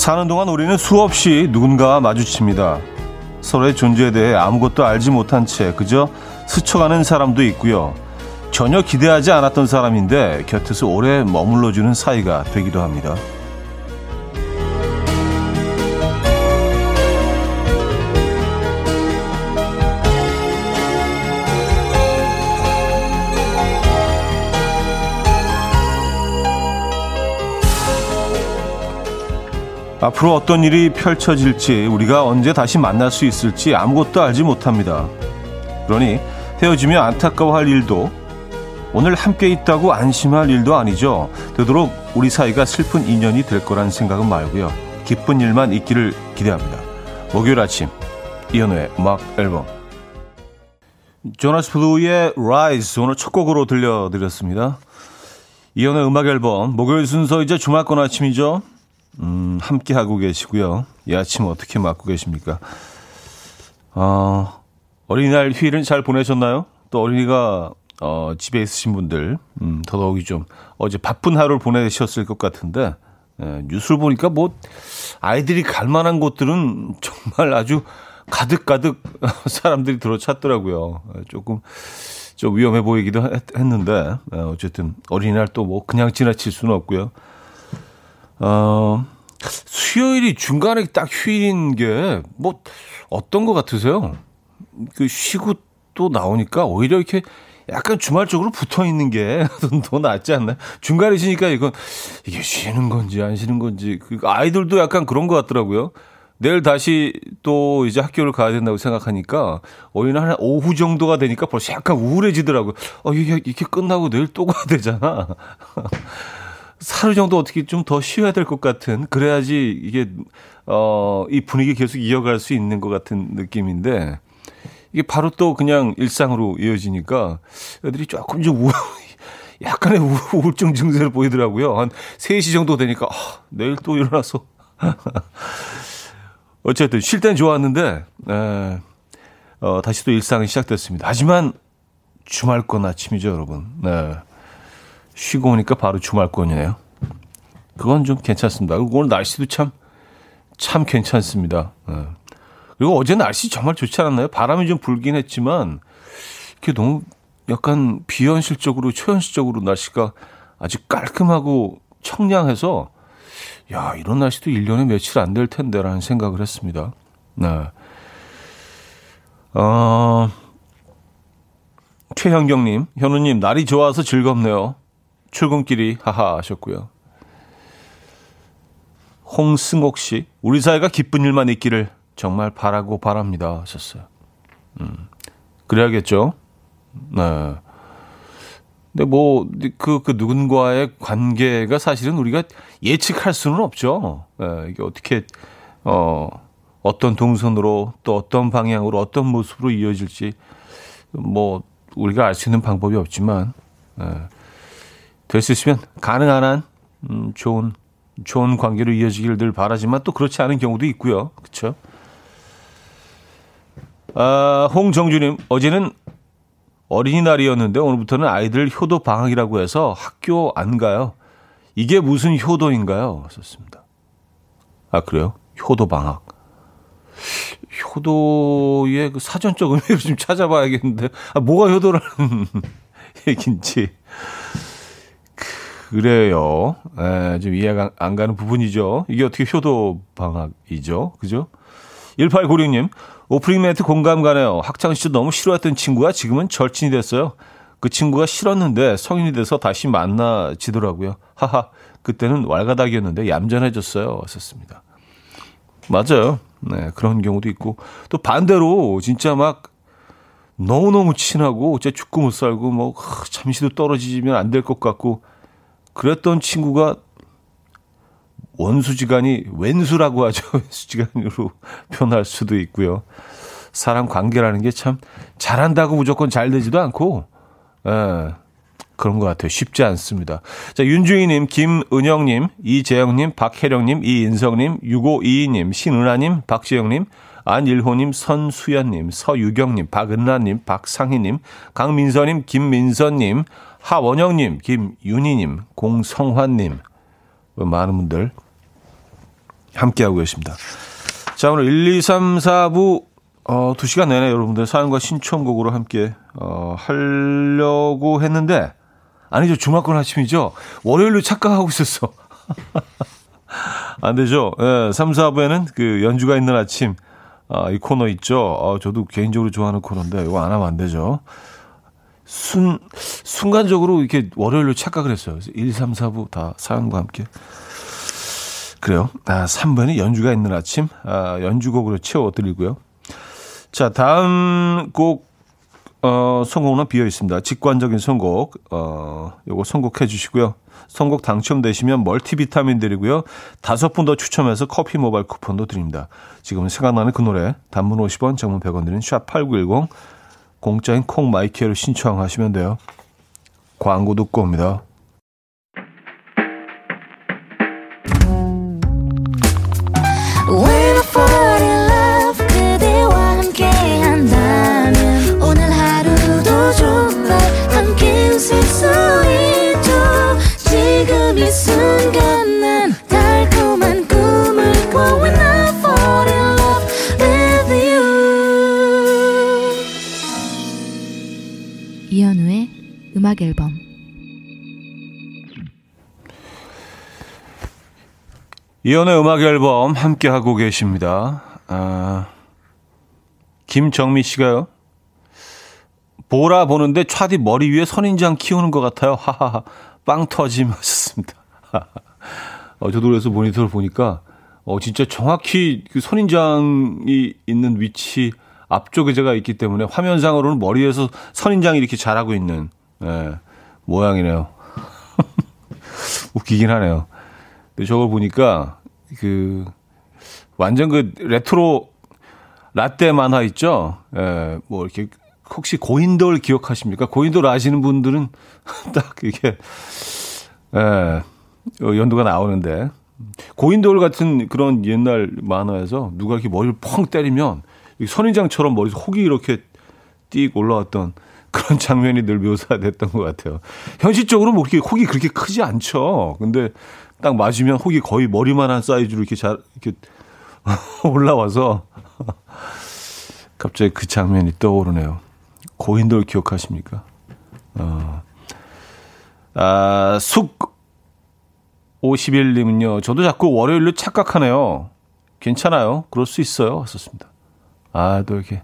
사는 동안 우리는 수없이 누군가와 마주칩니다. 서로의 존재에 대해 아무것도 알지 못한 채 그저 스쳐가는 사람도 있고요. 전혀 기대하지 않았던 사람인데 곁에서 오래 머물러주는 사이가 되기도 합니다. 앞으로 어떤 일이 펼쳐질지 우리가 언제 다시 만날 수 있을지 아무것도 알지 못합니다. 그러니 헤어지며 안타까워할 일도 오늘 함께 있다고 안심할 일도 아니죠. 되도록 우리 사이가 슬픈 인연이 될 거란 생각은 말고요. 기쁜 일만 있기를 기대합니다. 목요일 아침 이현우의 음악 앨범 조나스 블루의 Rise 오늘 첫 곡으로 들려드렸습니다. 이현우의 음악 앨범 목요일 순서 이제 주말권 아침이죠. 음, 함께 하고 계시고요. 이 아침 어떻게 맞고 계십니까? 어, 어린이날 휴일은 잘 보내셨나요? 또 어린이가 어, 집에 있으신 분들, 음, 더더욱이 좀 어제 바쁜 하루를 보내셨을 것 같은데, 예, 뉴스를 보니까 뭐, 아이들이 갈 만한 곳들은 정말 아주 가득가득 사람들이 들어찼더라고요. 예, 조금 좀 위험해 보이기도 했, 는데 예, 어쨌든 어린이날 또 뭐 그냥 지나칠 수는 없고요. 어, 수요일이 중간에 딱 휴일인 게 뭐 어떤 것 같으세요? 그 쉬고 또 나오니까 오히려 이렇게 약간 주말적으로 붙어 있는 게 더 낫지 않나요? 중간에 쉬니까 이건 이게 쉬는 건지 안 쉬는 건지 그 아이들도 약간 그런 것 같더라고요. 내일 다시 또 이제 학교를 가야 된다고 생각하니까 어린이날 한 오후 정도가 되니까 벌써 약간 우울해지더라고요. 어, 이게, 이게 끝나고 내일 또 가야 되잖아. 하루 정도 어떻게 좀 더 쉬어야 될 것 같은 그래야지 이게 어 이 분위기 계속 이어갈 수 있는 것 같은 느낌인데 이게 바로 또 그냥 일상으로 이어지니까 애들이 조금 좀 우울 약간의 우울증 증세를 보이더라고요. 한 3시 정도 되니까 아, 내일 또 일어나서 어쨌든 쉴 땐 좋았는데 에, 어, 다시 또 일상이 시작됐습니다. 하지만 주말권 아침이죠, 여러분. 네. 쉬고 오니까 바로 주말권이네요. 그건 좀 괜찮습니다. 오늘 날씨도 참, 참 괜찮습니다. 네. 그리고 어제 날씨 정말 좋지 않았나요? 바람이 좀 불긴 했지만, 이렇게 너무 약간 비현실적으로, 초현실적으로 날씨가 아주 깔끔하고 청량해서, 야, 이런 날씨도 1년에 며칠 안 될 텐데라는 생각을 했습니다. 네. 어, 최현경님, 현우님, 날이 좋아서 즐겁네요. 출근길이 하하 하셨고요. 홍승옥 씨, 우리 사이가 기쁜 일만 있기를 정말 바라고 바랍니다 하셨어요. 음, 그래야겠죠. 네. 근데 뭐, 그, 그 누군가의 관계가 사실은 우리가 예측할 수는 없죠. 네, 이게 어떻게, 어, 어떤 동선으로 또 어떤 방향으로 어떤 모습으로 이어질지 뭐, 우리가 알 수 있는 방법이 없지만, 네. 될 수 있으면 가능한 한 음, 좋은 좋은 관계로 이어지기를 늘 바라지만 또 그렇지 않은 경우도 있고요. 그렇죠? 아, 홍정주님 어제는 어린이날이었는데 오늘부터는 아이들 효도 방학이라고 해서 학교 안 가요. 이게 무슨 효도인가요? 썼습니다. 아 그래요? 효도 방학. 효도의 그 사전적 의미를 좀 찾아봐야겠는데 아, 뭐가 효도라는 얘긴지. 그래요. 에, 좀 이해가 안 가는 부분이죠. 이게 어떻게 효도 방학이죠? 그죠? 1896님, 오프닝 멘트 공감 가네요. 학창시절 너무 싫어했던 친구가 지금은 절친이 됐어요. 그 친구가 싫었는데 성인이 돼서 다시 만나지더라고요. 하하, 그때는 왈가닥이었는데 얌전해졌어요. 썼습니다. 맞아요. 네, 그런 경우도 있고. 또 반대로 진짜 막 너무너무 친하고, 제 죽고 못 살고, 뭐, 잠시도 떨어지면 안 될 것 같고, 그랬던 친구가 원수지간이 왼수라고 하죠. 왼수지간으로 표현할 수도 있고요. 사람 관계라는 게 참 잘한다고 무조건 잘 되지도 않고, 예, 그런 것 같아요. 쉽지 않습니다. 자, 윤주희님, 김은영님, 이재영님, 박혜령님, 이인성님, 6522님, 신은하님, 박지영님, 안일호님, 선수연님, 서유경님, 박은라님, 박상희님, 강민서님, 김민서님, 하원영님, 김윤희님, 공성환님, 많은 분들 함께하고 계십니다. 자, 오늘 1, 2, 3, 4부, 어, 2시간 내내 여러분들 사연과 신청곡으로 함께, 어, 하려고 했는데, 아니죠. 주말권 아침이죠. 월요일로 착각하고 있었어. 안 되죠. 예, 3, 4부에는 그 연주가 있는 아침, 아, 이 코너 있죠. 아, 저도 개인적으로 좋아하는 코너인데, 이거 안 하면 안 되죠. 순, 순간적으로 이렇게 월요일로 착각을 했어요. 1, 3, 4부 다 사연과 함께. 그래요. 아, 3번이 연주가 있는 아침. 아, 연주곡으로 채워드리고요. 자, 다음 곡, 어, 선곡은 비어 있습니다. 직관적인 선곡. 어, 요거 선곡해 주시고요. 선곡 당첨되시면 멀티비타민 드리고요. 다섯 분 더 추첨해서 커피 모바일 쿠폰도 드립니다. 지금 생각나는 그 노래, 단문 50원, 장문 100원 드리는 샵8910, 공짜인 콩 마이키로 신청하시면 돼요. 광고 듣고 옵니다. 음악 앨범 이연의 음악 앨범 함께 하고 계십니다. 아, 김정미 씨가요. 보라 보는데 차디 머리 위에 선인장 키우는 것 같아요. 하하하. 빵 터짐 하셨습니다. 어, 저도 그래서 모니터를 보니까 어, 진짜 정확히 그 선인장이 있는 위치 앞쪽에 제가 있기 때문에 화면상으로는 머리에서 선인장이 이렇게 자라고 있는 예, 모양이네요. 웃기긴 하네요. 근데 저걸 보니까 그 완전 그 레트로 라떼 만화 있죠? 예, 뭐 이렇게 혹시 고인돌 기억하십니까? 고인돌 아시는 분들은 딱 이게 예, 연도가 나오는데 고인돌 같은 그런 옛날 만화에서 누가 이렇게 머리를 펑 때리면 선인장처럼 머리 혹이 이렇게 띡 올라왔던 그런 장면이 늘 묘사됐던 것 같아요. 현실적으로 뭐 이렇게 혹이 그렇게 크지 않죠. 근데 딱 맞으면 혹이 거의 머리만한 사이즈로 이렇게 잘 이렇게 올라와서 갑자기 그 장면이 떠오르네요. 고인돌 기억하십니까? 어. 아, 숙 51님은요. 저도 자꾸 월요일로 착각하네요. 괜찮아요. 그럴 수 있어요. 하셨습니다. 아, 또 이렇게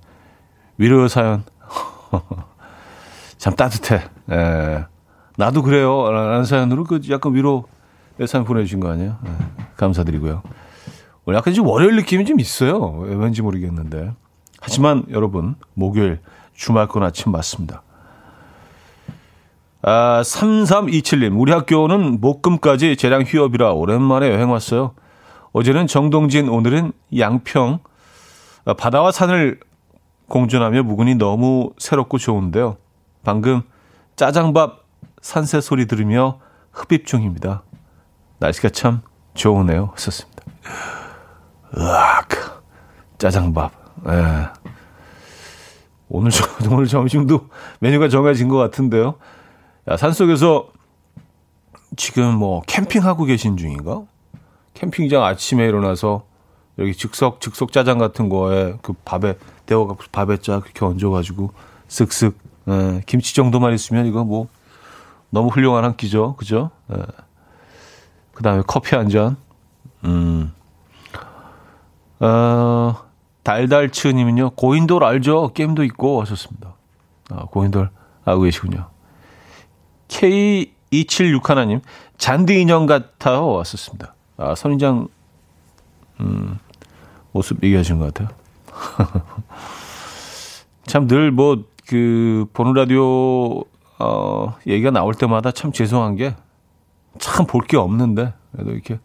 위로 사연. 참 따뜻해. 예. 나도 그래요. 라는 사연으로 그 약간 위로 사연 보내주신 거 아니에요? 예. 감사드리고요. 오늘 약간 좀 월요일 느낌이 좀 있어요. 왠지 모르겠는데. 하지만 여러분, 목요일 주말권 아침 맞습니다. 아, 3327님, 우리 학교는 목금까지 재량 휴업이라 오랜만에 여행 왔어요. 어제는 정동진, 오늘은 양평. 아, 바다와 산을 공존하며 묵은이 너무 새롭고 좋은데요. 방금 짜장밥 산새 소리 들으며 흡입 중입니다. 날씨가 참 좋으네요. 썼습니다. 으악, 짜장밥. 예. 오늘, 오늘 점심도 메뉴가 정해진 것 같은데요. 야, 산 속에서 지금 뭐 캠핑하고 계신 중인가? 캠핑장 아침에 일어나서 여기 즉석, 즉석 짜장 같은 거에 그 밥에, 데워갖고 밥에 쫙 이렇게 얹어가지고 쓱쓱 예, 김치 정도만 있으면 이거 뭐 너무 훌륭한 한 끼죠. 그죠? 예. 그 다음에 커피 한 잔. 음. 어, 달달츠님은요, 고인돌 알죠? 게임도 있고 하셨습니다. 아, 고인돌 알고 계시군요. K276 1님 잔디 인형 같아요. 왔었습니다. 아, 선인장, 음, 모습 얘기하신 것 같아요. 참 늘 뭐, 그 보는 라디오 어 얘기가 나올 때마다 참 죄송한 게 참 볼 게 없는데 그래도 이렇게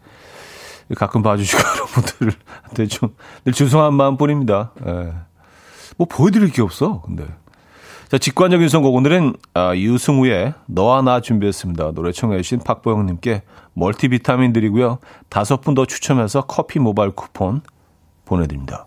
가끔 봐주시고 여러분들한테 좀 늘 죄송한 마음뿐입니다. 예. 뭐 보여드릴 게 없어. 근데 자 직관적인 선곡 오늘은 아, 유승우의 너와 나 준비했습니다. 노래 청해주신 박보영님께 멀티비타민 드리고요. 다섯 분 더 추첨해서 커피 모바일 쿠폰 보내드립니다.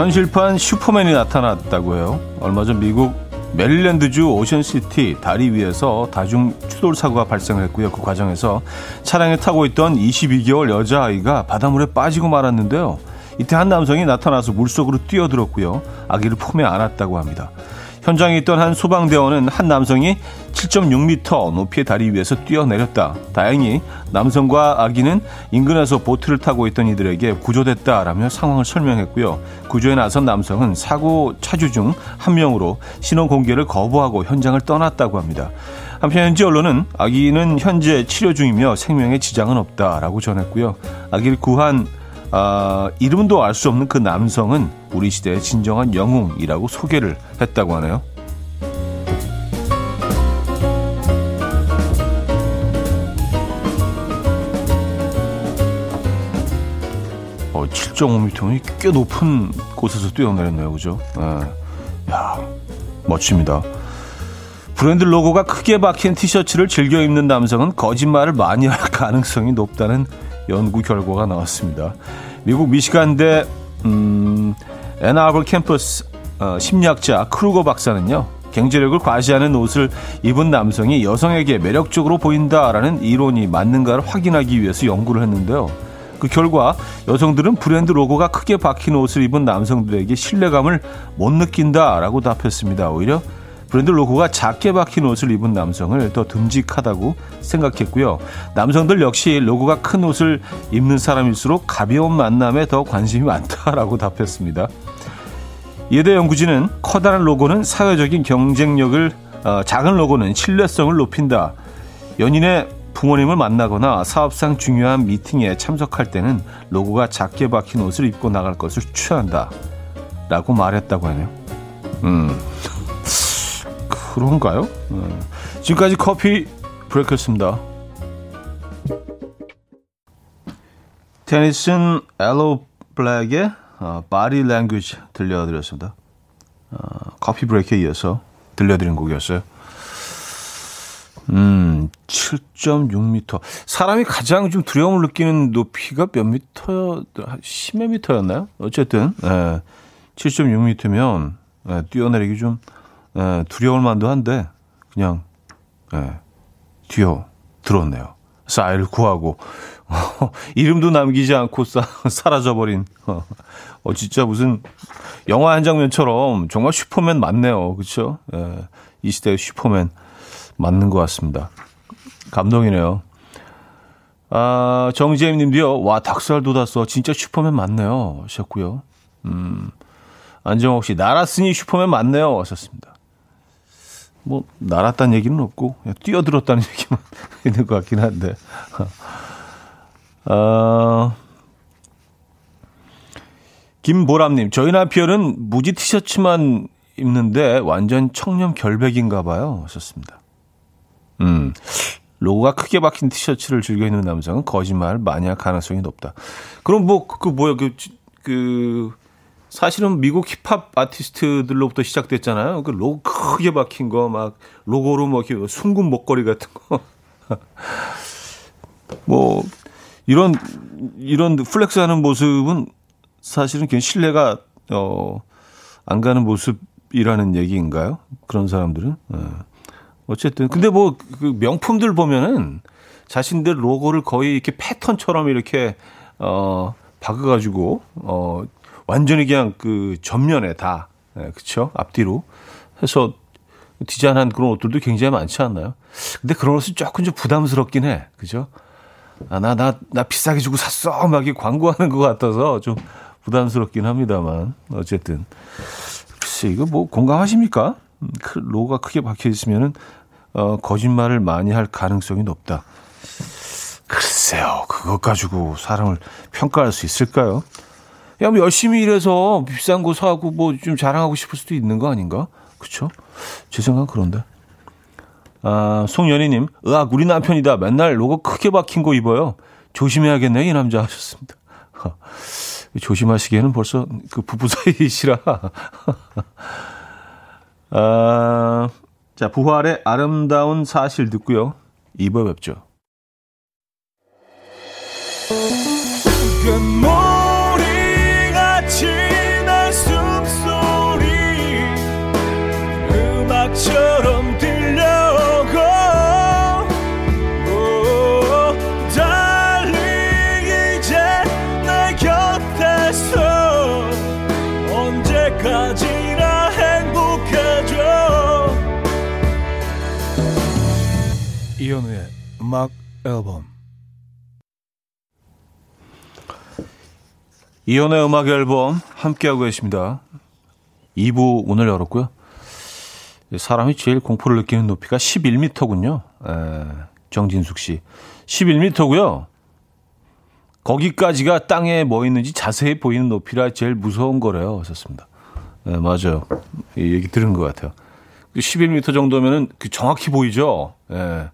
현실판 슈퍼맨이 나타났다고 해요. 얼마 전 미국 메릴랜드주 오션시티 다리 위에서 다중 추돌 사고가 발생을 했고요. 그 과정에서 차량에 타고 있던 22개월 여자아이가 바닷물에 빠지고 말았는데요. 이때 한 남성이 나타나서 물속으로 뛰어들었고요. 아기를 품에 안았다고 합니다. 현장에 있던 한 소방대원은 한 남성이 7.6m 높이의 다리 위에서 뛰어내렸다. 다행히 남성과 아기는 인근에서 보트를 타고 있던 이들에게 구조됐다라며 상황을 설명했고요. 구조에 나선 남성은 사고 차주 중 한 명으로 신원 공개를 거부하고 현장을 떠났다고 합니다. 한편 현지 언론은 아기는 현재 치료 중이며 생명에 지장은 없다라고 전했고요. 아기를 구한 아, 이름도 알 수 없는 그 남성은 우리 시대의 진정한 영웅이라고 소개를 했다고 하네요. 어, 7.5m면 꽤 높은 곳에서 뛰어내렸네요. 그죠? 네. 야, 멋집니다. 브랜드 로고가 크게 박힌 티셔츠를 즐겨 입는 남성은 거짓말을 많이 할 가능성이 높다는 연구 결과가 나왔습니다. 미국 미시간대 음, 애나버 캠퍼스 어, 심리학자 크루거 박사는요. 경제력을 과시하는 옷을 입은 남성이 여성에게 매력적으로 보인다라는 이론이 맞는가를 확인하기 위해서 연구를 했는데요. 그 결과 여성들은 브랜드 로고가 크게 박힌 옷을 입은 남성들에게 신뢰감을 못 느낀다라고 답했습니다. 오히려 브랜드 로고가 작게 박힌 옷을 입은 남성을 더 듬직하다고 생각했고요. 남성들 역시 로고가 큰 옷을 입는 사람일수록 가벼운 만남에 더 관심이 많다라고 답했습니다. 예대 연구진은 커다란 로고는 사회적인 경쟁력을 어, 작은 로고는 신뢰성을 높인다. 연인의 부모님을 만나거나 사업상 중요한 미팅에 참석할 때는 로고가 작게 박힌 옷을 입고 나갈 것을 추천한다. 라고 말했다고 하네요. 음. 그런가요? 네. 지금까지 커피 브레이크였습니다. 테니슨 엘로 블랙의 어, Body Language 들려드렸습니다. 어, 커피 브레이크에 이어서 들려드린 곡이었어요. 음, 7.6m. 사람이 가장 좀 두려움을 느끼는 높이가 몇 미터, 10몇 미터였나요? 어쨌든, 예, 7.6m면, 예, 뛰어내리기 좀, 예, 두려울 만도 한데 그냥 예, 뛰어 들었네요. 아이를 구하고 이름도 남기지 않고 사, 사라져버린 어, 진짜 무슨 영화 한 장면처럼 정말 슈퍼맨 맞네요. 그렇죠? 예, 이 시대의 슈퍼맨 맞는 것 같습니다. 감동이네요. 아, 정재임 님도요. 와, 닭살 돋았어. 진짜 슈퍼맨 맞네요. 하셨고요. 음, 안정옥 씨, 날았으니 슈퍼맨 맞네요. 하셨습니다. 뭐 날았다는 얘기는 없고 그냥 뛰어들었다는 얘기만 있는 것 같긴 한데. 어, 김보람님, 저희 남편은 무지 티셔츠만 입는데 완전 청렴 결백인가 봐요. 하셨습니다. 음, 로고가 크게 박힌 티셔츠를 즐겨 입는 남성은 거짓말 할 가능성이 높다. 그럼 뭐, 그, 뭐야, 그, 그, 사실은 미국 힙합 아티스트들로부터 시작됐잖아요. 그 로고 크게 박힌 거, 막 로고로 뭐 이렇게 순금 목걸이 같은 거. 뭐 이런 이런 flex 하는 모습은 사실은 그냥 신뢰가 어 안 가는 모습이라는 얘기인가요? 그런 사람들은 어. 어쨌든 근데 뭐 그 명품들 보면은 자신들 로고를 거의 이렇게 패턴처럼 이렇게 어 박아가지고 어 완전히 그냥 그 전면에 다, 예, 그쵸? 앞뒤로 해서 디자인한 그런 옷들도 굉장히 많지 않나요? 근데 그런 옷은 조금 좀 부담스럽긴 해. 그죠? 아, 나, 나, 나 비싸게 주고 샀어. 막 이렇게 광고하는 것 같아서 좀 부담스럽긴 합니다만. 어쨌든. 글쎄, 이거 뭐 공감하십니까? 음, 로고가 크게 박혀 있으면은, 어, 거짓말을 많이 할 가능성이 높다. 글쎄요. 그것 가지고 사람을 평가할 수 있을까요? 야, 뭐 열심히 일해서 비싼 거 사고 뭐 좀 자랑하고 싶을 수도 있는 거 아닌가? 그쵸? 제 생각은 그런데. 아, 송연희님, 으악, 우리 남편이다. 맨날 로고 크게 박힌 거 입어요. 조심해야겠네, 이 남자 하셨습니다. 조심하시기에는 벌써 그 부부 사이시라. 아, 자, 부활의 아름다운 사실 듣고요. 2부 뵙죠. 이현우의 음악 앨범 이현우의 음악 앨범 함께하고 계십니다. 2부 오늘 열었고요. 사람이 제일 공포를 느끼는 높이가 11m군요. 에, 정진숙 씨. 11m고요. 거기까지가 땅에 뭐 있는지 자세히 보이는 높이라 제일 무서운 거래요. 하셨습니다. 네, 맞아요. 이 얘기 들은 것 같아요. 11m 정도면은 그 정확히 보이죠. 예.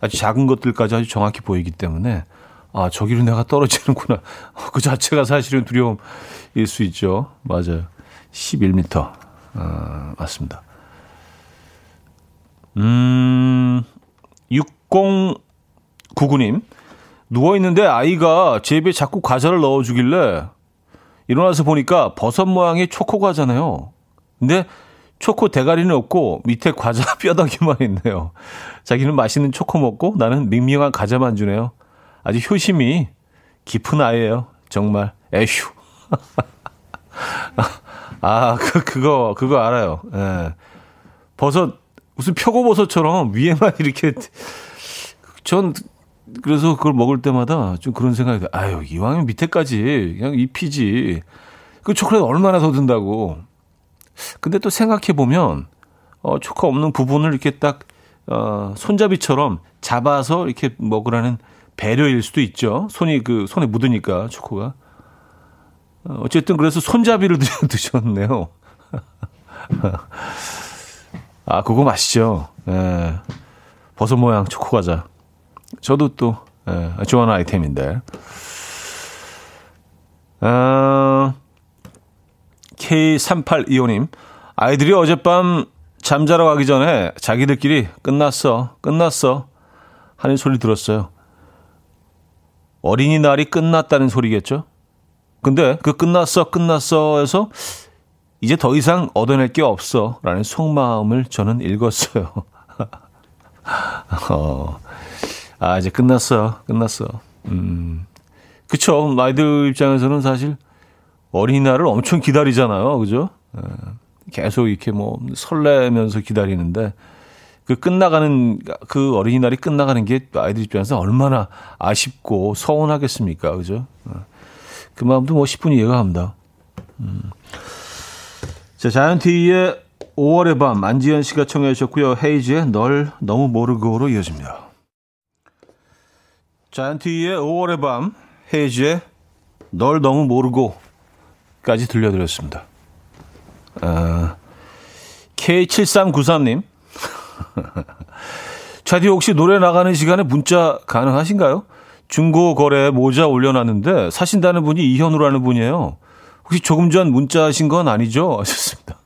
아주 작은 것들까지 아주 정확히 보이기 때문에 아 저기로 내가 떨어지는구나. 그 자체가 사실은 두려움일 수 있죠. 맞아요. 11m 아, 맞습니다. 음 6099님. 누워 있는데 아이가 제 입에 자꾸 과자를 넣어주길래 일어나서 보니까 버섯 모양의 초코 과자네요. 근데 초코 대가리는 없고 밑에 과자 뼈다귀만 있네요. 자기는 맛있는 초코 먹고 나는 밍밍한 과자만 주네요. 아주 효심이 깊은 아이예요. 정말 에휴. 아, 그 그거 그거 알아요. 예. 버섯 무슨 표고버섯처럼 위에만 이렇게 전 그래서 그걸 먹을 때마다 좀 그런 생각이 들어요. 아유, 이왕이면 밑에까지 그냥 입히지. 그 초콜릿 얼마나 더 든다고. 근데 또 생각해 보면 어, 초코 없는 부분을 이렇게 딱 어, 손잡이처럼 잡아서 이렇게 먹으라는 배려일 수도 있죠. 손이 그 손에 묻으니까 초코가. 어, 어쨌든 그래서 손잡이를 드셨네요. 아, 그거 맛있죠. 예. 버섯 모양 초코 과자. 저도 또 예, 좋아하는 아이템인데. 아, K3825님, 아이들이 어젯밤 잠자러 가기 전에 자기들끼리 끝났어, 끝났어 하는 소리 들었어요. 어린이날이 끝났다는 소리겠죠? 근데 그 끝났어, 끝났어 해서 이제 더 이상 얻어낼 게 없어 라는 속마음을 저는 읽었어요. 어, 아, 이제 끝났어, 끝났어. 음, 그쵸. 아이들 입장에서는 사실 어린이날을 엄청 기다리잖아요. 그죠? 예. 계속 이렇게 뭐 설레면서 기다리는데 그 끝나가는 그 어린이날이 끝나가는 게 아이들 입장에서 얼마나 아쉽고 서운하겠습니까. 그죠? 예. 그 마음도 뭐 10분 이해가 합니다. 음. 자, 자이언티의 5월의 밤 안지현 씨가 청해 주셨고요. 헤이즈의 널 너무 모르고로 이어집니다. 자이언티의 5월의 밤 헤이즈의 널 너무 모르고 까지 들려드렸습니다. 아, K7393님. 차디 혹시 노래 나가는 시간에 문자 가능하신가요? 중고 거래 모자 올려놨는데 사신다는 분이 이현우라는 분이에요. 혹시 조금 전 문자 하신 건 아니죠? 하셨습니다.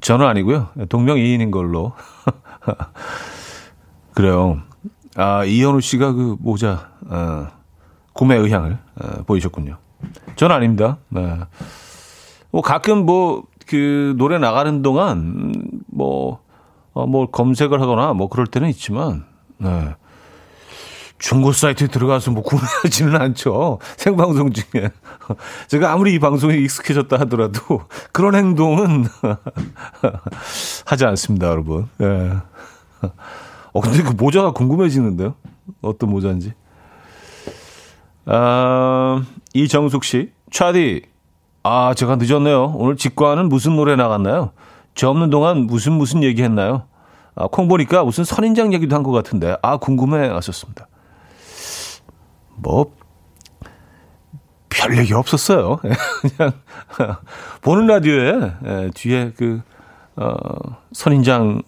저는 아니고요. 동명이인인 걸로. 그래요. 아, 이현우 씨가 그 모자, 어, 구매 의향을 어, 보이셨군요. 전 아닙니다. 네. 뭐 가끔 뭐 그 노래 나가는 동안 뭐, 어, 뭐 검색을 하거나 뭐 그럴 때는 있지만, 네. 중고 사이트에 들어가서 뭐 구매하지는 않죠. 생방송 중에. 제가 아무리 이 방송에 익숙해졌다 하더라도 그런 행동은 하지 않습니다, 여러분. 예. 네. 어, 근데 그 모자가 궁금해지는데요? 어떤 모자인지. 아, 이정숙 씨, 차디. 아, 제가 늦었네요. 오늘 직관은 무슨 노래 나갔나요? 저 없는 동안 무슨 무슨 얘기 했나요? 아, 콩 보니까 무슨 선인장 얘기도 한 것 같은데. 아, 궁금해 하셨습니다. 뭐, 별 얘기 없었어요. 그냥, 보는 라디오에, 예, 뒤에 그, 어, 선인장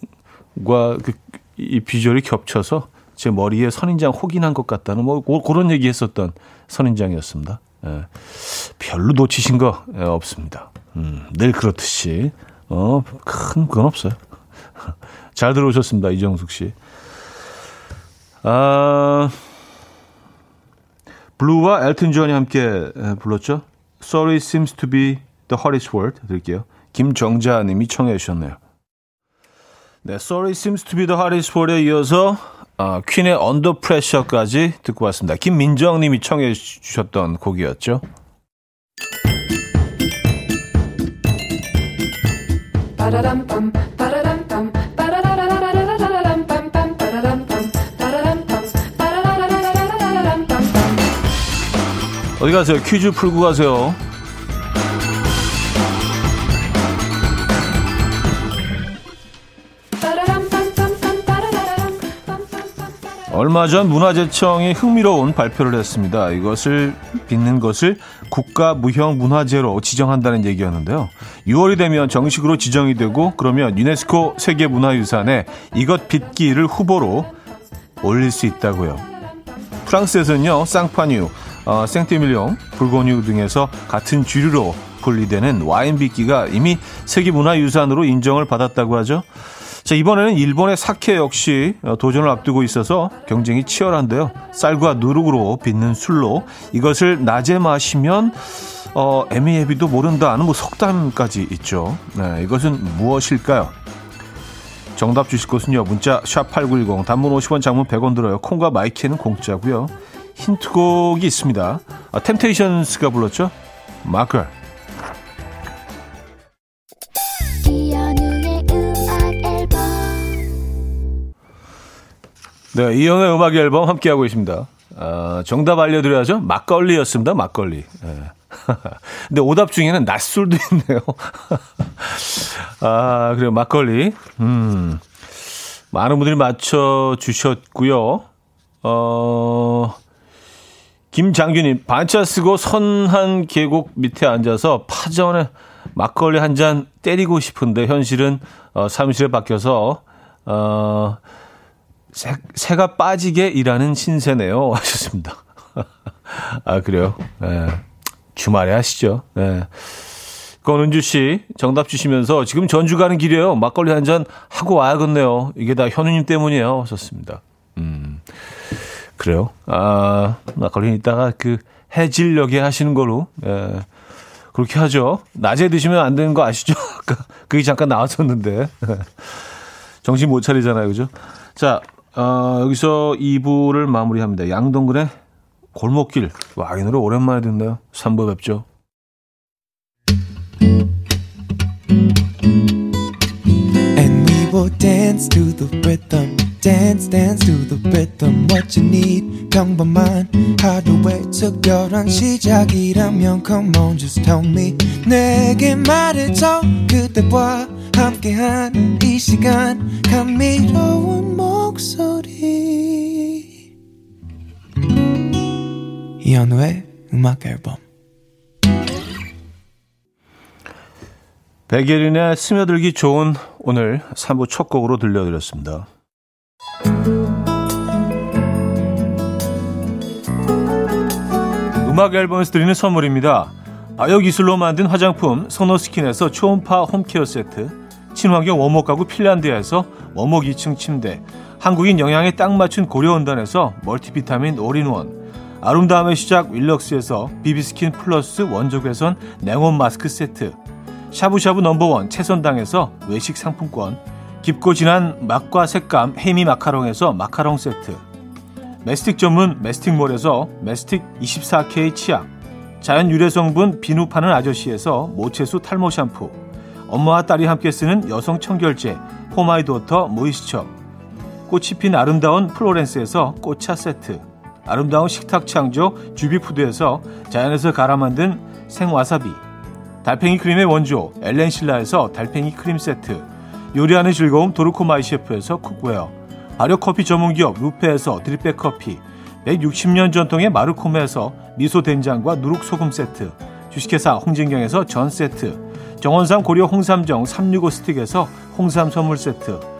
그, 이 비주얼이 겹쳐서 제 머리에 선인장 혹인한 것 같다는 뭐 그런 얘기 했었던 선인장이었습니다. 예. 별로 놓치신 거 예, 없습니다. 음, 늘 그렇듯이 어, 큰 그건 없어요. 잘 들어오셨습니다. 이정숙 씨. 아, 블루와 엘튼 존이 함께 불렀죠. Sorry seems to be the hardest word. 드릴게요. 김정자 님이 청해 주셨네요. 네, Sorry seems to be the hardest word에 이어서 아, 퀸의 Under Pressure까지 듣고 왔습니다. 김민정 님이 청해 주셨던 곡이었죠. 어디 가세요? 퀴즈 풀고 가세요. 얼마 전 문화재청이 흥미로운 발표를 했습니다. 이것을 빚는 것을 국가 무형 문화재로 지정한다는 얘기였는데요. 6월이 되면 정식으로 지정이 되고 그러면 유네스코 세계문화유산에 이것 빚기를 후보로 올릴 수 있다고요. 프랑스에서는요, 쌍파뉴, 어, 생테밀룡, 불고뉴 등에서 같은 주류로 분리되는 와인 빚기가 이미 세계문화유산으로 인정을 받았다고 하죠. 자, 이번에는 일본의 사케 역시 도전을 앞두고 있어서 경쟁이 치열한데요. 쌀과 누룩으로 빚는 술로 이것을 낮에 마시면 어, 애미애비도 모른다는 뭐 속담까지 있죠. 네, 이것은 무엇일까요? 정답 주실 곳은요. 문자 샵8910 단문 50원 장문 100원 들어요. 콩과 마이케이는 공짜고요. 힌트곡이 있습니다. 아, 템테이션스가 불렀죠? My Girl. 네, 이현우의 음악 앨범 함께하고 있습니다. 아, 정답 알려드려야죠. 막걸리였습니다. 막걸리. 네. 근데 오답 중에는 낮술도 있네요. 아, 그래요. 막걸리. 음. 많은 분들이 맞춰주셨고요. 어, 김장균님, 반차 쓰고 선한 계곡 밑에 앉아서 파전에 막걸리 한 잔 때리고 싶은데 현실은 어, 사무실에 바뀌어서 어, 새, 새가 빠지게 일하는 신세네요. 하셨습니다. 아, 그래요? 네. 주말에 하시죠. 네. 권은주 씨 정답 주시면서 지금 전주 가는 길이에요. 막걸리 한 잔 하고 와야겠네요. 이게 다 현우님 때문이에요. 하셨습니다. 음. 그래요. 아, 막걸리 이따가 그 해질녘에 하시는 걸로, 예. 그렇게 하죠. 낮에 드시면 안 되는 거 아시죠? 그게 잠깐 나왔었는데. 정신 못 차리잖아요. 그죠? 자, 어, 여기서 2부를 마무리합니다. 양동근의 골목길. 와, 이 노래 오랜만에 듣네요. 3부 뵙죠. 시작이라면 come on just tell me 내게 말해줘 그대와 함께한 이 시간 감미로운 목소리 이현우의 음악 앨범 백예린의 스며들기 좋은 오늘 3부 첫 곡으로 들려드렸습니다. 음악 앨범에서 드리는 선물입니다. 아역이슬로 만든 화장품 소노스킨에서 초음파 홈케어 세트 친환경 원목 가구 핀란드에서 원목 2층 침대 한국인 영양에 딱 맞춘 고려은단에서 멀티비타민 올인원 아름다움의 시작 윌럭스에서 비비스킨 플러스 원적외선 냉온 마스크 세트 샤브샤브 넘버원 채선당에서 외식 상품권 깊고 진한 맛과 색감 해미 마카롱에서 마카롱 세트 메스틱 전문 메스틱몰에서 메스틱 24K 치약 자연 유래 성분 비누 파는 아저씨에서 모체수 탈모 샴푸 엄마와 딸이 함께 쓰는 여성 청결제 For My Daughter moisture 꽃이 핀 아름다운 플로렌스에서 꽃차 세트 아름다운 식탁 창조 주비푸드에서 자연에서 갈아 만든 생와사비 달팽이 크림의 원조 엘렌실라에서 달팽이 크림 세트 요리하는 즐거움 도르코 마이 셰프에서 cookware 발효 커피 전문 기업 루페에서 drip bag 커피 160년 전통의 마르코메에서 미소 된장과 누룩 소금 세트 주식회사 홍진경에서 전 세트 정원삼 고려 홍삼정 365 스틱에서 홍삼 선물 세트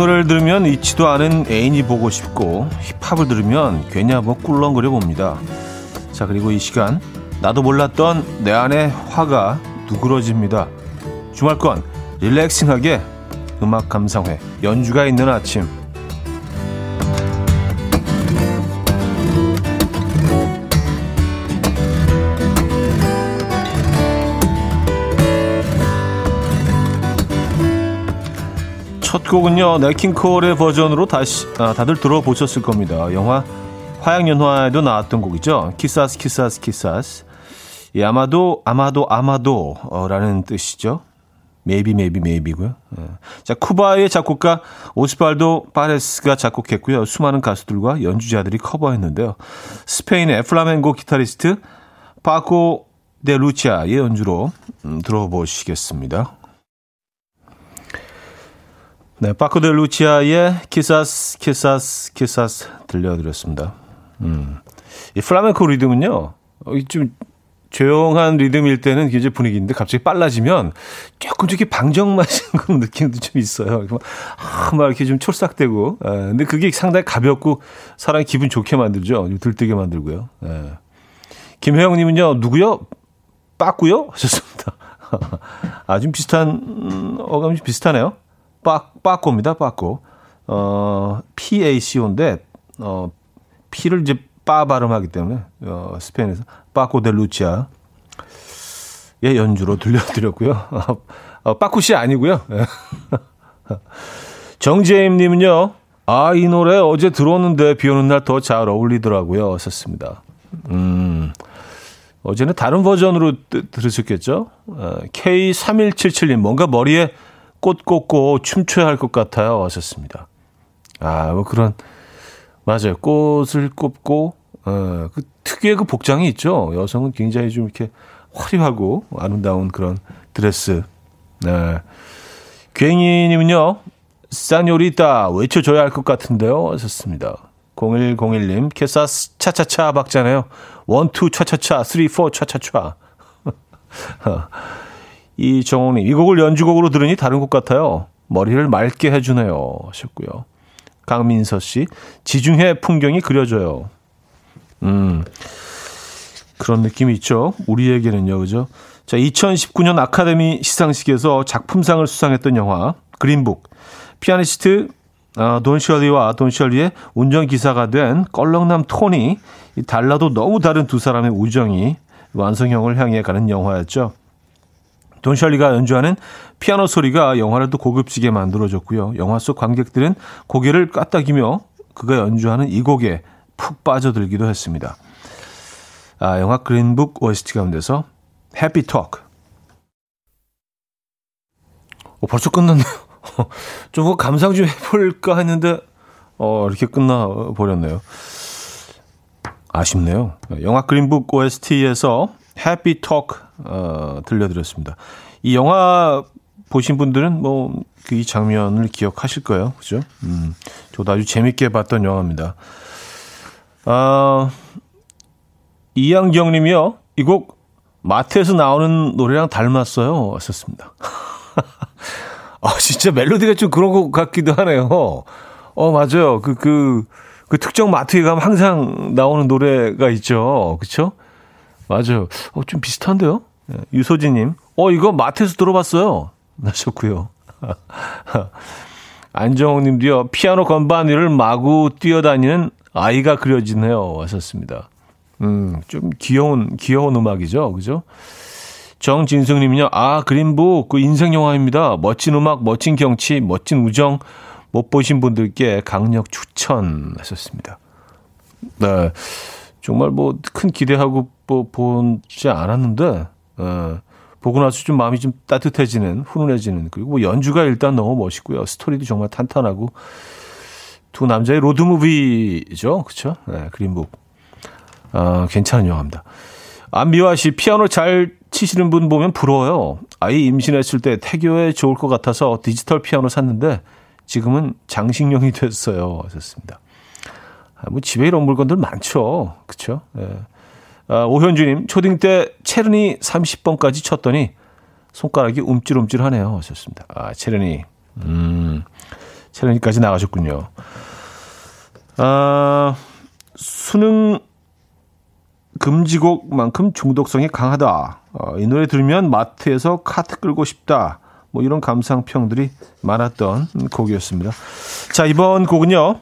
노래를 들으면 잊지도 않은 애인이 보고 싶고 힙합을 들으면 괜히 한번 꿀렁거려 봅니다. 자 그리고 이 시간 나도 몰랐던 내 안의 화가 누그러집니다. 주말권 릴렉싱하게 음악 감상회 연주가 있는 아침 첫 곡은요 냇 킹 콜의 버전으로 다시 아, 다들 들어보셨을 겁니다. 영화 화양연화에도 나왔던 곡이죠. Quizás Quizás Quizás. 이 아마도 아마도 아마도라는 뜻이죠. maybe maybe maybe고요. 자 쿠바의 작곡가 오스발도 파레스가 작곡했고요. 수많은 가수들과 연주자들이 커버했는데요. 스페인의 플라멩코 기타리스트 파코 데 루치아의 연주로 음, 들어보시겠습니다. 네, 파코 데 루치아의 Quizás, Quizás, Quizás 들려드렸습니다. 음. 이 플라멩코 리듬은요, 좀 조용한 리듬일 때는 굉장히 분위기인데 갑자기 빨라지면 조금 저기 방정맞은 그런 느낌도 좀 있어요. 아, 막 이렇게 좀 촐싹대고. 에, 예, 근데 그게 상당히 가볍고 사람 기분 좋게 만들죠. 들뜨게 만들고요. 에. 예. 김혜영님은요, 누구요? 빠꾸요? 하셨습니다. 아, 좀 비슷한, 음, 어감이 비슷하네요. 빠, 빠꼬입니다, 빠꼬. 어, PACO인데, 어, P를 이제 빠 발음하기 때문에, 어, 스페인에서 빠꼬 델 루치아. 예, 연주로 들려드렸고요. 어, 빠꾸씨 아니고요. 정재임 님은요, 아, 이 노래 어제 들었는데 비 오는 날 더 잘 어울리더라고요. 썼습니다. 음, 어제는 다른 버전으로 들으셨겠죠? 어, K3177님, 뭔가 머리에 꽃 꽂고 춤춰야 할 것 같아요. 하셨습니다. 아, 뭐 그런, 맞아요. 꽃을 꽂고, 어, 그 특유의 그 복장이 있죠. 여성은 굉장히 좀 이렇게 화려하고 아름다운 그런 드레스. 네. 괜히님은요, 싸뇨리따 외쳐줘야 할 것 같은데요. 하셨습니다. 0101님, Quizás 차차차 박자네요. one two 차차차, three four 차차차. 이정호님, 이 곡을 연주곡으로 들으니 다른 곡 같아요. 머리를 맑게 해주네요. 하셨고요. 강민서 씨, 지중해 풍경이 그려져요. 음, 그런 느낌이 있죠. 우리에게는요, 그죠? 자, 2019년 아카데미 시상식에서 작품상을 수상했던 영화, 그린북. 피아니스트 어, 돈 셜리와 돈 셜리의 운전기사가 된 껄렁남 톤이 달라도 너무 다른 두 사람의 우정이 완성형을 향해 가는 영화였죠. 돈 셜리가 연주하는 피아노 소리가 영화를 또 고급지게 만들어졌고요. 영화 속 관객들은 고개를 까딱이며 그가 연주하는 이 곡에 푹 빠져들기도 했습니다. 아, 영화 그린북 OST 가운데서 해피 토크. 어, 벌써 끝났네요. 좀 감상 좀 해볼까 했는데, 어, 이렇게 끝나버렸네요. 아쉽네요. 영화 그린북 OST에서 해피 토크 어, 들려드렸습니다. 이 영화 보신 분들은 뭐그이 장면을 기억하실 거예요, 그죠? 음, 저도 아주 재밌게 봤던 영화입니다. 아, 이양경 님이요. 이 곡 마트에서 나오는 노래랑 닮았어요. 왔었습니다. 아, 진짜 멜로디가 좀 그런 것 같기도 하네요. 어, 맞아요. 그, 그, 그 특정 마트에 가면 항상 나오는 노래가 있죠. 그쵸? 맞아요. 어, 좀 비슷한데요? 예, 유소진님, 어, 이거 마트에서 들어봤어요. 하셨고요. 안정욱 님도요, 피아노 건반 위를 마구 뛰어다니는 아이가 그려지네요. 하셨습니다. 음, 좀 귀여운, 귀여운 음악이죠. 그죠? 정진승 님은요, 아, 그린북, 그 인생 영화입니다. 멋진 음악, 멋진 경치, 멋진 우정, 못 보신 분들께 강력 추천하셨습니다. 네. 정말 뭐 큰 기대하고 뭐 보지 않았는데, 어, 보고 나서 좀 마음이 좀 따뜻해지는, 훈훈해지는, 그리고 뭐 연주가 일단 너무 멋있고요. 스토리도 정말 탄탄하고, 두 남자의 로드 무비죠. 그쵸? 네, 그린북. 아, 괜찮은 영화입니다. 안미화 씨, 피아노 잘 치시는 분 보면 부러워요. 아이 임신했을 때 태교에 좋을 것 같아서 디지털 피아노 샀는데 지금은 장식용이 됐어요. 하셨습니다. 아, 뭐 집에 이런 물건들 많죠. 그쵸? 예. 아, 오현주님, 초딩 때 체르니 30번까지 쳤더니 손가락이 움찔움찔하네요. 하셨습니다. 아, 체르니. 음, 체르니까지 나가셨군요. 아, 수능 금지곡만큼 중독성이 강하다. 어, 이 노래 들으면 마트에서 카트 끌고 싶다. 뭐 이런 감상평들이 많았던 곡이었습니다. 자, 이번 곡은요.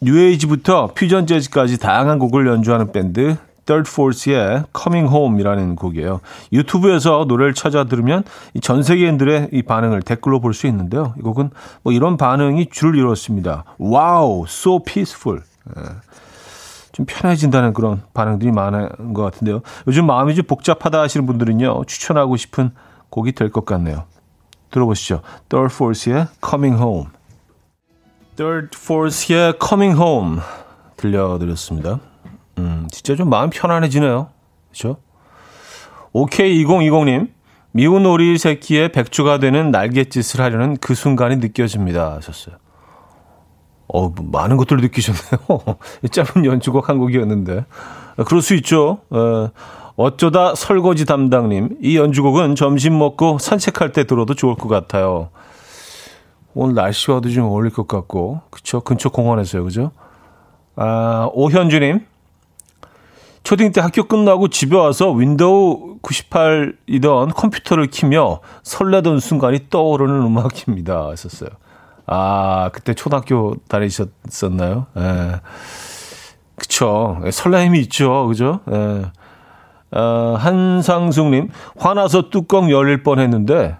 뉴에이지부터 퓨전 재즈까지 다양한 곡을 연주하는 밴드 Third Force의 Coming Home이라는 곡이에요. 유튜브에서 노래를 찾아 들으면 전 세계인들의 이 반응을 댓글로 볼 수 있는데요. 이 곡은 뭐 이런 반응이 줄을 이뤘습니다. Wow, so peaceful. 예. 좀 편해진다는 그런 반응들이 많은 것 같은데요. 요즘 마음이 좀 복잡하다 하시는 분들은요, 추천하고 싶은 곡이 될 것 같네요. 들어보시죠. Third Force의 Coming Home. Third Force의 Coming Home 들려드렸습니다. 음, 진짜 좀 마음 편안해지네요. 그렇죠? OK2020님, 미운 오리 새끼의 백주가 되는 날갯짓을 하려는 그 순간이 느껴집니다. 하셨어요. 어, 뭐 많은 것들을 느끼셨네요. 짧은 연주곡 한 곡이었는데. 그럴 수 있죠. 어, 어쩌다 설거지 담당님. 이 연주곡은 점심 먹고 산책할 때 들어도 좋을 것 같아요. 오늘 날씨와도 좀 어울릴 것 같고. 그쵸? 근처 공원에서요. 그죠? 아, 오현주님. 초딩 때 학교 끝나고 집에 와서 윈도우 98이던 컴퓨터를 키며 설레던 순간이 떠오르는 음악입니다. 했었어요. 아, 그때 초등학교 다니셨었나요? 예. 그쵸. 설레임이 있죠. 그죠? 예. 어, 한상숙님, 화나서 뚜껑 열릴 뻔 했는데,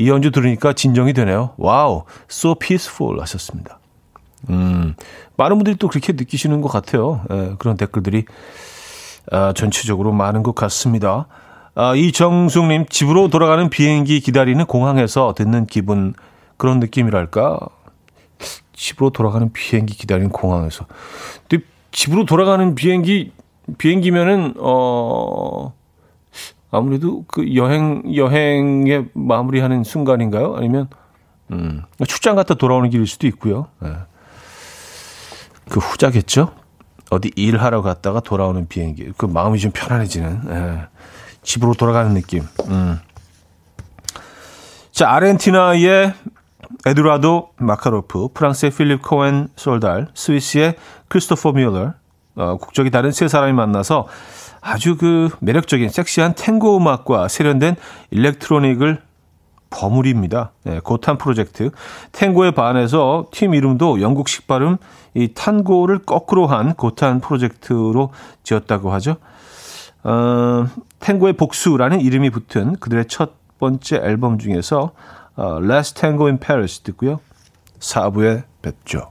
이 연주 들으니까 진정이 되네요. wow, so peaceful 하셨습니다. 음, 많은 분들이 또 그렇게 느끼시는 것 같아요. 예, 그런 댓글들이, 아, 전체적으로 많은 것 같습니다. 아, 이정숙님, 집으로 돌아가는 비행기 기다리는 공항에서 듣는 기분, 그런 느낌이랄까. 집으로 돌아가는 비행기 기다리는 공항에서. 근데 집으로 돌아가는 비행기, 비행기면은, 어, 아무래도 그 여행, 여행에 마무리하는 순간인가요? 아니면, 음, 출장 갔다 돌아오는 길일 수도 있고요. 네. 그 후자겠죠? 어디 일하러 갔다가 돌아오는 비행기. 그 마음이 좀 편안해지는, 예. 집으로 돌아가는 느낌. 음. 자, 아르헨티나의 에드라도 마카로프, 프랑스의 필립 코엔 솔달, 스위스의 크리스토퍼 뮬러, 어, 국적이 다른 세 사람이 만나서 아주 그 매력적인 섹시한 탱고 음악과 세련된 일렉트로닉을 버무립니다. 네, 고탄 프로젝트. 탱고에 반해서 팀 이름도 영국식 발음 이 탄고를 거꾸로 한 고탄 프로젝트로 지었다고 하죠. 어, 탱고의 복수라는 이름이 붙은 그들의 첫 번째 앨범 중에서 어, Last Tango in Paris 듣고요. 4부에 뵙죠.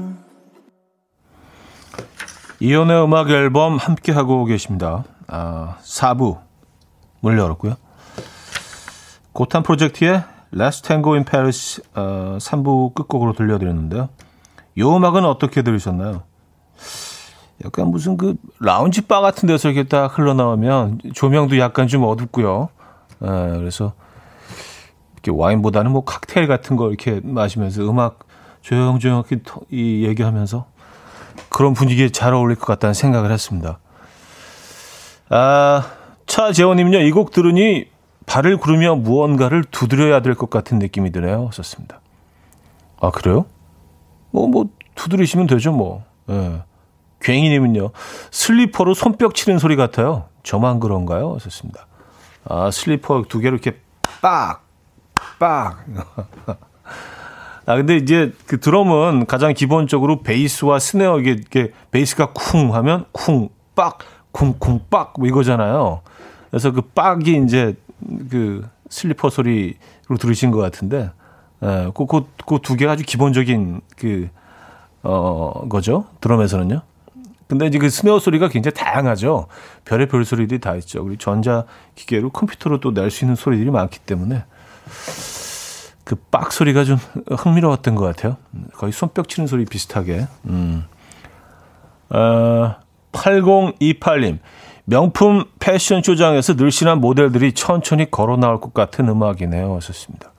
이현우의 음악 앨범 함께 하고 계십니다. 아, 4부 문 열었고요. 고탄 프로젝트의 Last Tango in Paris 어, 3부 끝곡으로 들려드렸는데요. 이 음악은 어떻게 들으셨나요? 약간 무슨 그 라운지 바 같은 데서 이렇게 딱 흘러나오면 조명도 약간 좀 어둡고요. 에, 예, 그래서 이렇게 와인보다는 뭐 칵테일 같은 거 이렇게 마시면서 음악 조용조용히 이 얘기하면서 그런 분위기에 잘 어울릴 것 같다는 생각을 했습니다. 아, 차재원님은요, 이 곡 들으니 발을 구르며 무언가를 두드려야 될 것 같은 느낌이 드네요. 썼습니다. 아, 그래요? 뭐, 뭐, 두드리시면 되죠, 뭐. 예. 괭이님은요, 슬리퍼로 손뼉 치는 소리 같아요. 저만 그런가요? 썼습니다. 아, 슬리퍼 두 개로 이렇게 빡, 빡. 아, 근데 이제 그 드럼은 가장 기본적으로 베이스와 snare 이게, 이게 베이스가 쿵 하면 쿵, 빡, 쿵, 쿵, 빡, 뭐 이거잖아요. 그래서 그 빡이 이제 그 슬리퍼 소리로 들으신 것 같은데, 예, 그, 그, 그 두 개가 아주 기본적인 그, 어, 거죠. 드럼에서는요. 근데 이제 그 snare 소리가 굉장히 다양하죠. 별의 별 소리들이 다 있죠. 그리고 전자 기계로 컴퓨터로 또 낼 수 있는 소리들이 많기 때문에 그빡 소리가 좀 흥미로웠던 것 같아요. 거의 손뼉 치는 소리 비슷하게. 음. 어, 8028님. 명품 패션 쇼장에서 늘씬한 모델들이 천천히 걸어 나올 것 같은 음악이네요. 하셨습니다.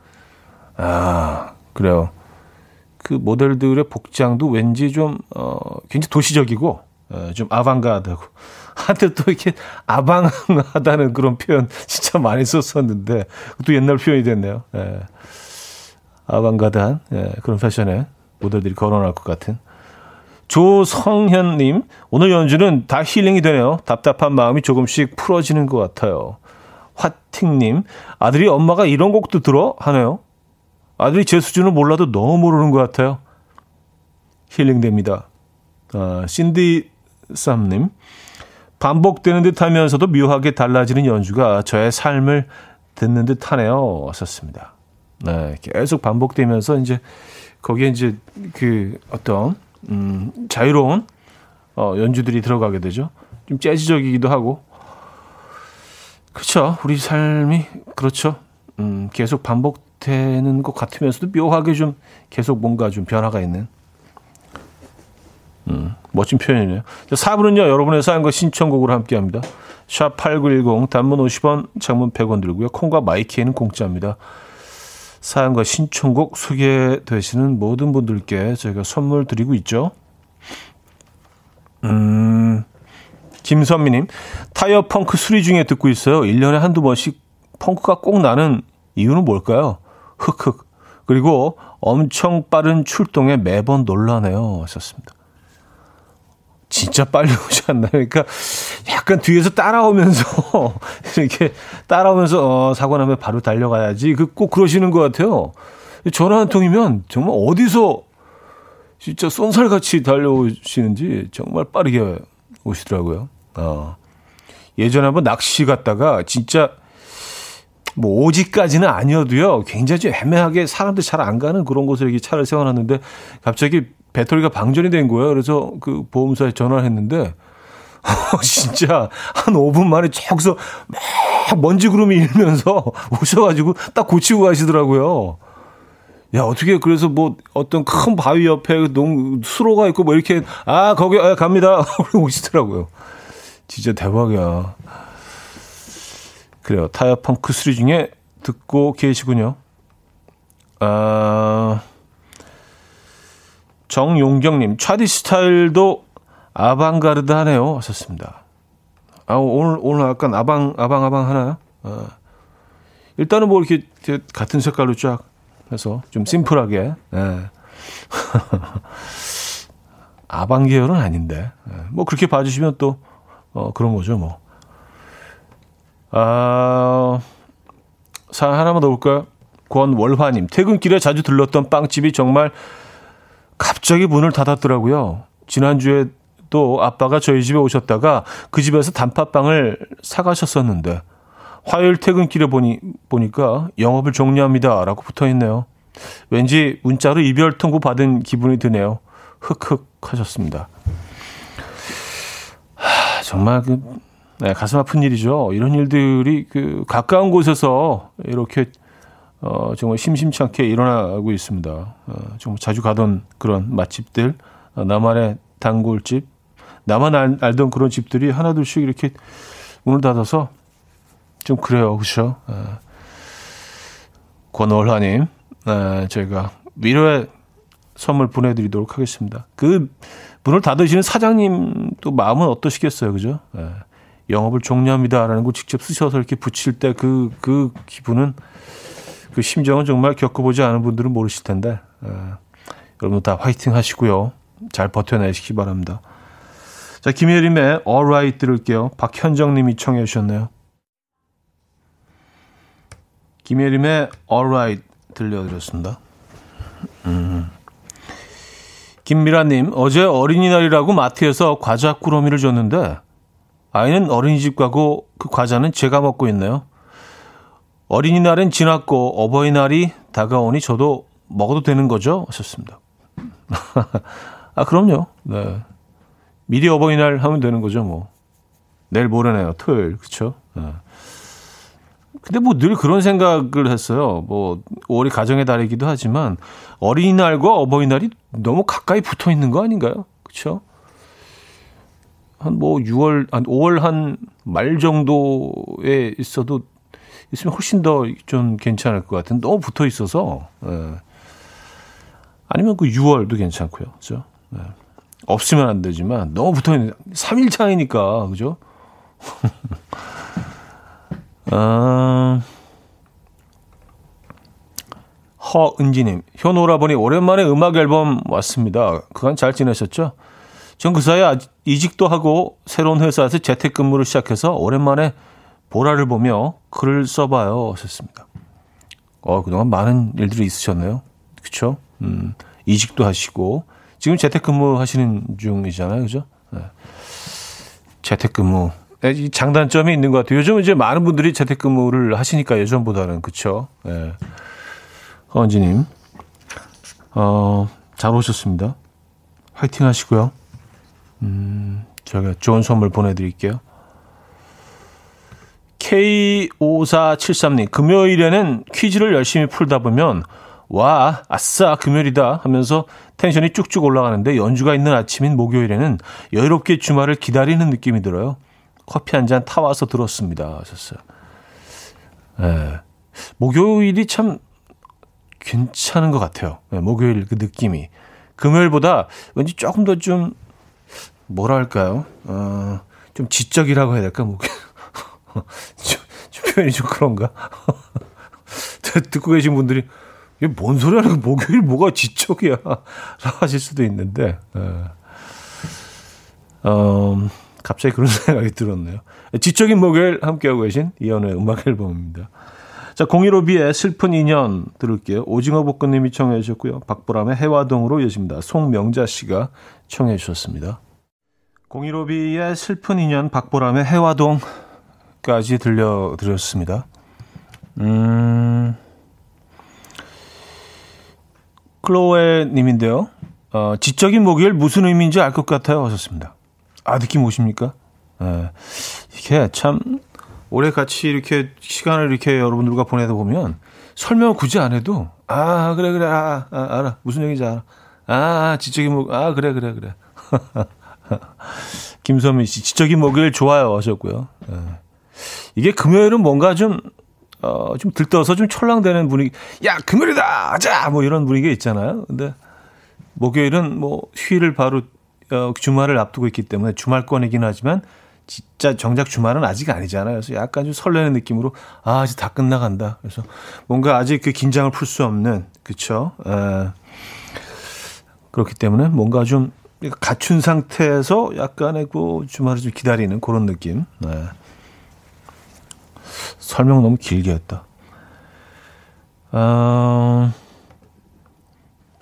아, 그래요. 그 모델들의 복장도 왠지 좀, 어, 굉장히 도시적이고, 어, 좀 아방가드하고. 한테 또 이렇게 아방하다는 그런 표현 진짜 많이 썼었는데, 또 옛날 표현이 됐네요. 예. 아방가드한, 예, 그런 패션에 모델들이 걸어 나올 것 같은. 조성현님, 오늘 연주는 다 힐링이 되네요. 답답한 마음이 조금씩 풀어지는 것 같아요. 화팅님, 아들이 엄마가 이런 곡도 들어? 하네요. 아들이 제 수준을 몰라도 너무 모르는 것 같아요. 힐링됩니다. 아, 신디 쌈님, 반복되는 듯 하면서도 묘하게 달라지는 연주가 저의 삶을 듣는 듯 하네요. 썼습니다. 네, 계속 반복되면서 이제 거기에 이제 그 어떤 음, 자유로운 어, 연주들이 들어가게 되죠. 좀 재즈적이기도 하고. 그렇죠. 우리 삶이 그렇죠. 음, 계속 반복되는 것 같으면서도 묘하게 좀 계속 뭔가 좀 변화가 있는 음, 멋진 표현이네요. 4부는요, 여러분의 사연과 신청곡으로 함께 합니다. 샵 8910, 단문 50원, 장문 100원 들고요. 콩과 마이키에는 공짜입니다. 사연과 신청곡 소개되시는 모든 분들께 저희가 선물 드리고 있죠. 음, 김선미님, 타이어 펑크 수리 중에 듣고 있어요. 1년에 한두 번씩 펑크가 꼭 나는 이유는 뭘까요? 흑흑. 그리고 엄청 빠른 출동에 매번 놀라네요. 하셨습니다. 진짜 빨리 오지 않나요? 그러니까 약간 뒤에서 따라오면서 이렇게 따라오면서 어, 사고 나면 바로 달려가야지. 그 꼭 그러시는 것 같아요. 전화 한 통이면 정말 어디서 진짜 쏜살같이 달려오시는지 정말 빠르게 오시더라고요. 어. 예전에 한번 낚시 갔다가 진짜 뭐 오지까지는 아니어도요. 굉장히 좀 애매하게 사람들 잘 안 가는 그런 곳에 이렇게 차를 세워놨는데 갑자기 배터리가 방전이 된 거예요. 그래서 그 보험사에 전화를 했는데 진짜 한 5분 만에 저기서 막 먼지 구름이 일면서 오셔가지고 딱 고치고 가시더라고요. 야, 어떻게 그래서 뭐 어떤 큰 바위 옆에 농, 수로가 있고 뭐 이렇게 아, 거기 아, 갑니다. 오시더라고요. 진짜 대박이야. 그래요. 타이어 펑크 수리 중에 듣고 계시군요. 아, 정용경님, 차디 스타일도 아방가르드 하네요. 하셨습니다. 아, 오늘, 오늘 약간 아방, 아방, 아방 하나요? 아, 일단은 뭐 이렇게 같은 색깔로 쫙 해서 좀 심플하게, 예. 아방 계열은 아닌데, 예. 뭐 그렇게 봐주시면 또, 어, 그런 거죠, 뭐. 아, 사연 하나만 더 볼까요? 권월화님, 퇴근길에 자주 들렀던 빵집이 정말 갑자기 문을 닫았더라고요. 지난주에 또 아빠가 저희 집에 오셨다가 그 집에서 단팥빵을 사가셨었는데 화요일 퇴근길에 보니, 보니까 영업을 종료합니다 라고 붙어 있네요. 왠지 문자로 이별 통보 받은 기분이 드네요. 흑흑 하셨습니다. 하, 정말 그, 네, 가슴 아픈 일이죠. 이런 일들이 그 가까운 곳에서 이렇게 어, 정말 심심치 않게 일어나고 있습니다. 어, 정말 자주 가던 그런 맛집들, 어, 나만의 단골집, 나만 알, 알던 그런 집들이 하나둘씩 이렇게 문을 닫아서 좀 그래요. 그렇죠? 어, 권월하님, 어, 저희가 위로의 선물 보내드리도록 하겠습니다. 그 문을 닫으시는 사장님 또 마음은 어떠시겠어요. 그죠? 예. 영업을 종료합니다라는 걸 직접 쓰셔서 이렇게 붙일 때 그, 그 기분은, 그 심정은 정말 겪어보지 않은 분들은 모르실 텐데, 에, 여러분 다 화이팅 하시고요. 잘 버텨내시기 바랍니다. 자, 김예림의 Alright 들을게요. 박현정 님이 청해 주셨네요. 김예림의 Alright 들려드렸습니다. 음. 김미라님, 어제 어린이날이라고 마트에서 과자 꾸러미를 줬는데, 아이는 어린이집 가고 그 과자는 제가 먹고 있네요. 어린이날은 지났고 어버이날이 다가오니 저도 먹어도 되는 거죠? 하셨습니다. 아, 그럼요. 네. 미리 어버이날 하면 되는 거죠, 뭐. 내일 모레네요. 토요일. 그쵸? 네. 근데 뭐 늘 그런 생각을 했어요. 뭐 5월이 가정의 달이기도 하지만 어린이날과 어버이날이 너무 가까이 붙어 있는 거 아닌가요? 그렇죠? 한뭐 6월 한 5월 한 말 정도에 있어도 있으면 훨씬 더 좀 괜찮을 것 같은 너무 붙어 있어서 예. 아니면 그 6월도 괜찮고요. 그죠? 예. 없으면 안 되지만 너무 붙어 있는 3일 차이니까 그죠? 아, 허은지님, 현오라버니 오랜만에 음악 앨범 왔습니다. 그간 잘 지내셨죠? 전 그 사이에 이직도 하고 새로운 회사에서 재택근무를 시작해서 오랜만에 보라를 보며 글을 써봐요. 하셨습니다. 어, 그동안 많은 일들이 있으셨네요. 그쵸? 음, 이직도 하시고, 지금 재택근무 하시는 중이잖아요. 그죠? 네. 재택근무. 이 장단점이 있는 것 같아요. 요즘 이제 많은 분들이 재택근무를 하시니까 예전보다는 그쵸? 예. 허은지님, 어, 잘 오셨습니다. 화이팅 하시고요. 음, 제가 좋은 선물 보내드릴게요. K5473님, 금요일에는 퀴즈를 열심히 풀다 보면, 와, 아싸, 금요일이다 하면서 텐션이 쭉쭉 올라가는데 연주가 있는 아침인 목요일에는 여유롭게 주말을 기다리는 느낌이 들어요. 커피 한 잔 타와서 들었습니다. 하셨어요. 예. 목요일이 참 괜찮은 것 같아요. 예, 목요일 그 느낌이. 금요일보다 왠지 조금 더 좀, 뭐랄까요? 어, 좀 지적이라고 해야 될까? 목요일. 좀, 좀 표현이 좀 그런가? 듣고 계신 분들이, 이게 뭔 소리 하는 거 목요일 뭐가 지적이야? 하실 수도 있는데, 예. 음, 갑자기 그런 생각이 들었네요. 지적인 목요일 함께하고 계신 이연우의 음악 앨범입니다. 자, 015B의 슬픈 인연 들을게요. 오징어 볶음님이 청해 주셨고요. 박보람의 해화동으로 이어집니다. 송명자 씨가 청해 주셨습니다. 015B의 슬픈 인연, 박보람의 해화동까지 들려드렸습니다. 음, 클로에 님인데요. 어, 지적인 목요일 무슨 의미인지 알 것 같아요. 하셨습니다. 아, 느낌 오십니까? 예. 이게 참, 오래 같이 이렇게 시간을 이렇게 여러분들과 보내다 보면 설명을 굳이 안 해도, 아, 그래, 그래, 아, 아 알아. 무슨 얘기인지 알아. 아, 지적인 목, 아, 그래, 그래, 그래. 김선민 씨, 지적인 목요일 좋아요. 하셨고요. 예. 이게 금요일은 뭔가 좀, 어, 좀 들떠서 좀 철랑되는 분위기, 야, 금요일이다! 하자! 뭐 이런 분위기가 있잖아요. 근데 목요일은 뭐 휴일을 바로 어, 주말을 앞두고 있기 때문에 주말권이긴 하지만 진짜 정작 주말은 아직 아니잖아요. 그래서 약간 좀 설레는 느낌으로 아 아직 다 끝나간다. 그래서 뭔가 아직 그 긴장을 풀 수 없는 그쵸? 에, 그렇기 때문에 뭔가 좀 갖춘 상태에서 약간의 그 주말을 좀 기다리는 그런 느낌. 네. 설명 너무 길게 했다. 어,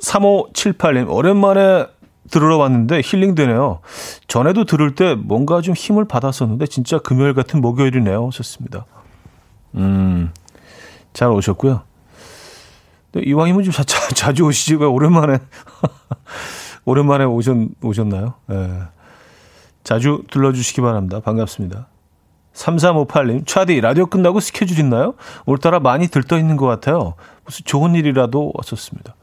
3578님, 오랜만에 들으러 왔는데 힐링되네요. 전에도 들을 때 뭔가 좀 힘을 받았었는데 진짜 금요일 같은 목요일이네요. 하셨습니다. 음, 잘 오셨고요. 네, 이왕이면 좀 자, 자, 자주 오시지 왜 오랜만에 오랜만에 오셨, 오셨나요? 예. 자주 들러주시기 바랍니다. 반갑습니다. 3358님, 차디, 라디오 끝나고 스케줄 있나요? 오늘따라 많이 들떠 있는 것 같아요. 무슨 좋은 일이라도 왔었습니다.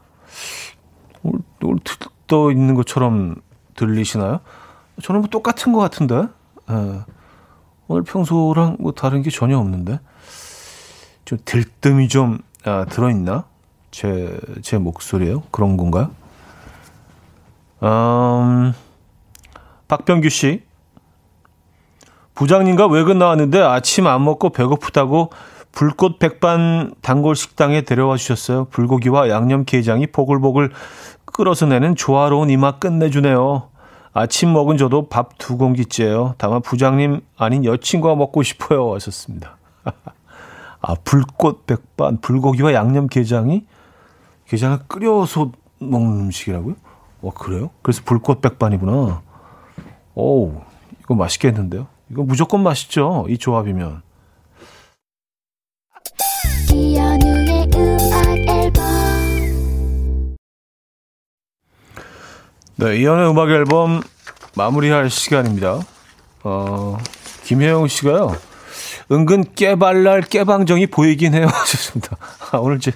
오늘, 오늘 떠 있는 것처럼 들리시나요? 저는 뭐 똑같은 것 같은데. 예. 오늘 평소랑 뭐 다른 게 전혀 없는데. 좀 들뜸이 좀 아, 들어있나? 제, 제 목소리에요? 그런 건가요? 음, 박병규 씨. 부장님과 외근 나왔는데 아침 안 먹고 배고프다고 불꽃 백반 단골 식당에 데려와 주셨어요. 불고기와 양념 게장이 보글보글 끓어서 내는 조화로운 이 맛 끝내주네요. 아침 먹은 저도 밥 두 공기째요. 다만 부장님 아닌 여친과 먹고 싶어요. 하셨습니다. 아, 불꽃 백반, 불고기와 양념 게장이 게장을 끓여서 먹는 음식이라고요? 와, 그래요? 그래서 불꽃 백반이구나. 오, 이거 맛있겠는데요? 이거 무조건 맛있죠? 이 조합이면. 네, 이연우의 음악 앨범 마무리할 시간입니다. 어, 김혜영 씨가요. 은근 깨발랄 깨방정이 보이긴 해요. 좋습니다. 아, 오늘 제,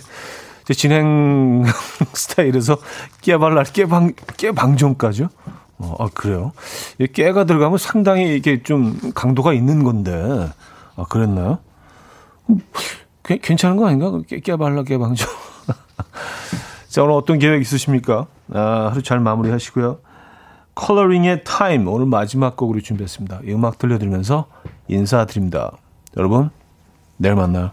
제 진행 스타일에서 깨발랄 깨방, 깨방정까지요? 어, 아, 그래요? 이 깨가 들어가면 상당히 이게 좀 강도가 있는 건데. 아, 그랬나요? 꽤, 괜찮은 거 아닌가? 깨, 깨발랄 깨방정. 자, 오늘 어떤 계획 있으십니까? 아, 하루 잘 마무리 하시고요. 컬러링의 타임 오늘 마지막 곡으로 준비했습니다. 이 음악 들려드리면서 인사드립니다. 여러분, 내일 만나요.